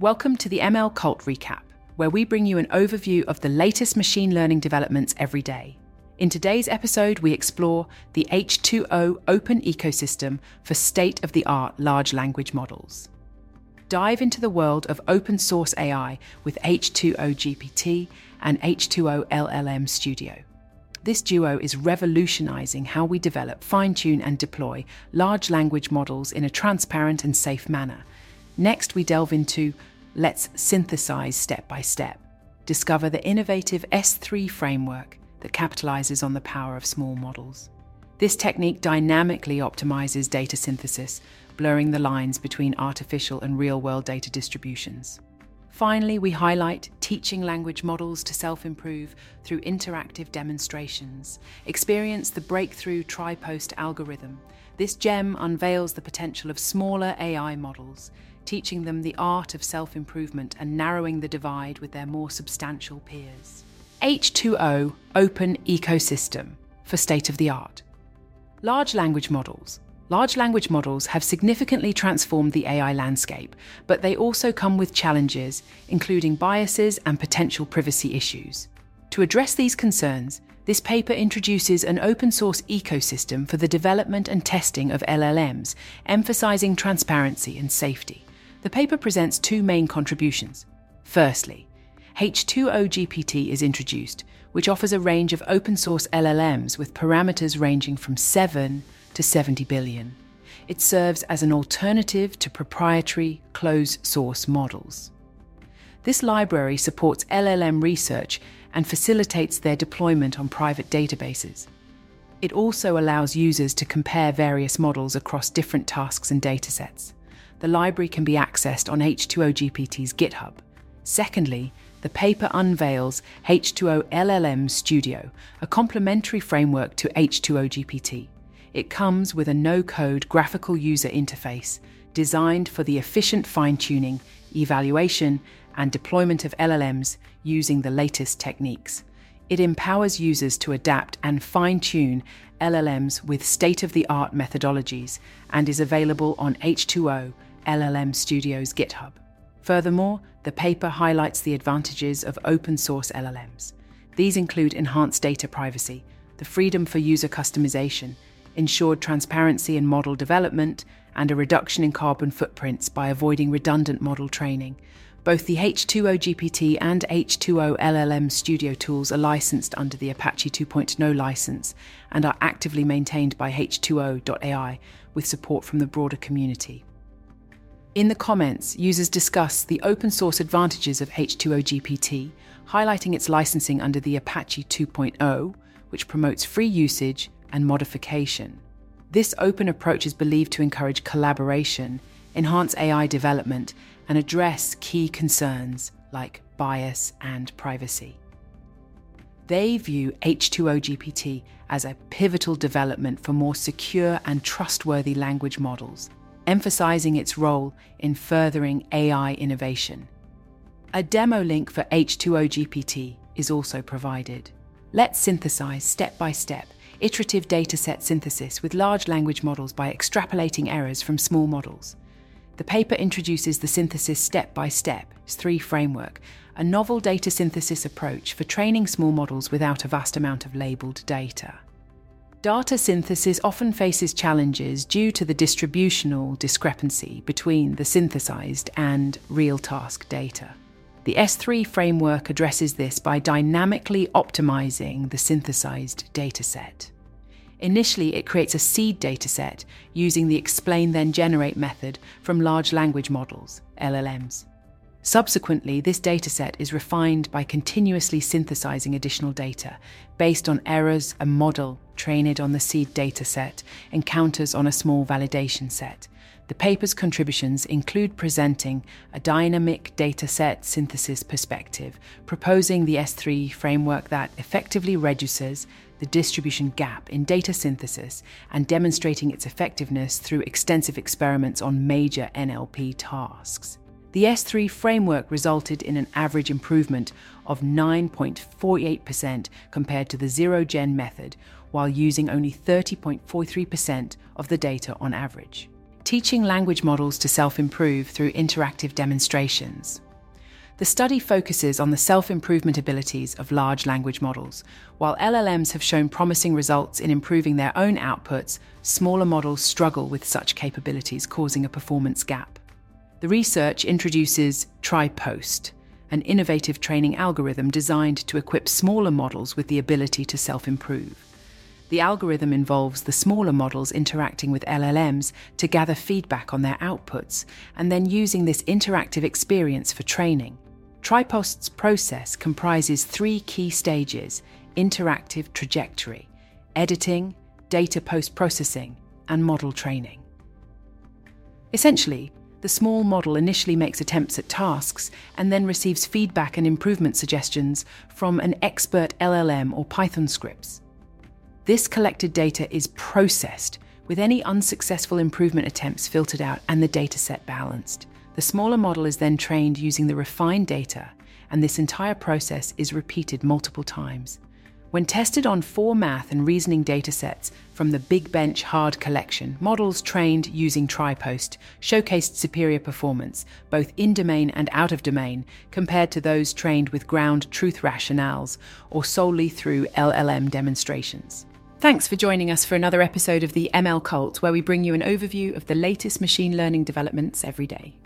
Welcome to the ML Cult Recap, where we bring you an overview of the latest machine learning developments every day. In today's episode, we explore the H2O open ecosystem for state of the art large language models. Dive into the world of open source AI with H2O GPT and H2O LLM Studio. This duo is revolutionizing how we develop, fine tune, and deploy large language models in a transparent and safe manner. Next, we delve into Let's Synthesize Step by Step. Discover the innovative S3 framework that capitalizes on the power of small models. This technique dynamically optimizes data synthesis, blurring the lines between artificial and real world data distributions. Finally, we highlight teaching language models to self improve through interactive demonstrations. Experience the breakthrough TriPosT algorithm. This gem unveils the potential of smaller AI models, teaching them the art of self improvement and narrowing the divide with their more substantial peers. H2O Open Ecosystem for state of the art. Large language models Large language models have significantly transformed the AI landscape, but they also come with challenges, including biases and potential privacy issues. To address these concerns, this paper introduces an open source ecosystem for the development and testing of LLMs, emphasizing transparency and safety. The paper presents two main contributions. Firstly, H2O GPT is introduced, which offers a range of open source LLMs with parameters ranging from 7 to 70 billion. It serves as an alternative to proprietary closed source models. This library supports LLM research and facilitates their deployment on private databases. It also allows users to compare various models across different tasks and datasets. The library can be accessed on H2O GPT's GitHub. Secondly, the paper unveils H2O LLM Studio, a complementary framework to H2O GPT. It comes with a no code graphical user interface designed for the efficient fine tuning, evaluation, and deployment of LLMs using the latest techniques. It empowers users to adapt and fine tune LLMs with state of the art methodologies and is available on H2O LLM Studio's GitHub. Furthermore, the paper highlights the advantages of open source LLMs. These include enhanced data privacy, the freedom for user customization, ensured transparency in model development, and a reduction in carbon footprints by avoiding redundant model training. Both the H2O GPT and H2O LLM Studio tools are licensed under the Apache 2.0 license and are actively maintained by H2O.ai with support from the broader community. In the comments, users discuss the open source advantages of H2O GPT, highlighting its licensing under the Apache 2.0, which promotes free usage and modification. This open approach is believed to encourage collaboration, enhance AI development, and address key concerns like bias and privacy. They view H2O GPT as a pivotal development for more secure and trustworthy language models, emphasizing its role in furthering AI innovation. A demo link for H2O GPT is also provided. Let's synthesize step by step iterative dataset synthesis with large language models by extrapolating errors from small models. The paper introduces the synthesis step by step, S3 framework, a novel data synthesis approach for training small models without a vast amount of labelled data. Data synthesis often faces challenges due to the distributional discrepancy between the synthesized and real task data. The S3 framework addresses this by dynamically optimizing the synthesized dataset. Initially, it creates a seed dataset using the explain then generate method from large language models, LLMs. Subsequently, this dataset is refined by continuously synthesizing additional data based on errors a model trained on the seed dataset encounters on a small validation set the paper's contributions include presenting a dynamic dataset synthesis perspective, proposing the S3 framework that effectively reduces the distribution gap in data synthesis and demonstrating its effectiveness through extensive experiments on major NLP tasks. The S3 framework resulted in an average improvement of 9.48% compared to the ZeroGen method, while using only 30.43% of the data on average. teaching language models to self improve through interactive demonstrations. The study focuses on the self improvement abilities of large language models. While LLMs have shown promising results in improving their own outputs, smaller models struggle with such capabilities, causing a performance gap. The research introduces TriPosT, an innovative training algorithm designed to equip smaller models with the ability to self improve. The algorithm involves the smaller models interacting with LLMs to gather feedback on their outputs and then using this interactive experience for training. TriPosT's process comprises three key stages interactive trajectory, editing, data post processing, and model training. Essentially, the small model initially makes attempts at tasks and then receives feedback and improvement suggestions from an expert LLM or Python scripts. This collected data is processed, with any unsuccessful improvement attempts filtered out and the dataset balanced. The smaller model is then trained using the refined data, and this entire process is repeated multiple times. When tested on four math and reasoning datasets from the Big Bench Hard collection, models trained using TriPosT showcased superior performance, both in domain and out of domain, compared to those trained with ground truth rationales or solely through LLM demonstrations. Thanks for joining us for another episode of the ML Cult, where we bring you an overview of the latest machine learning developments every day.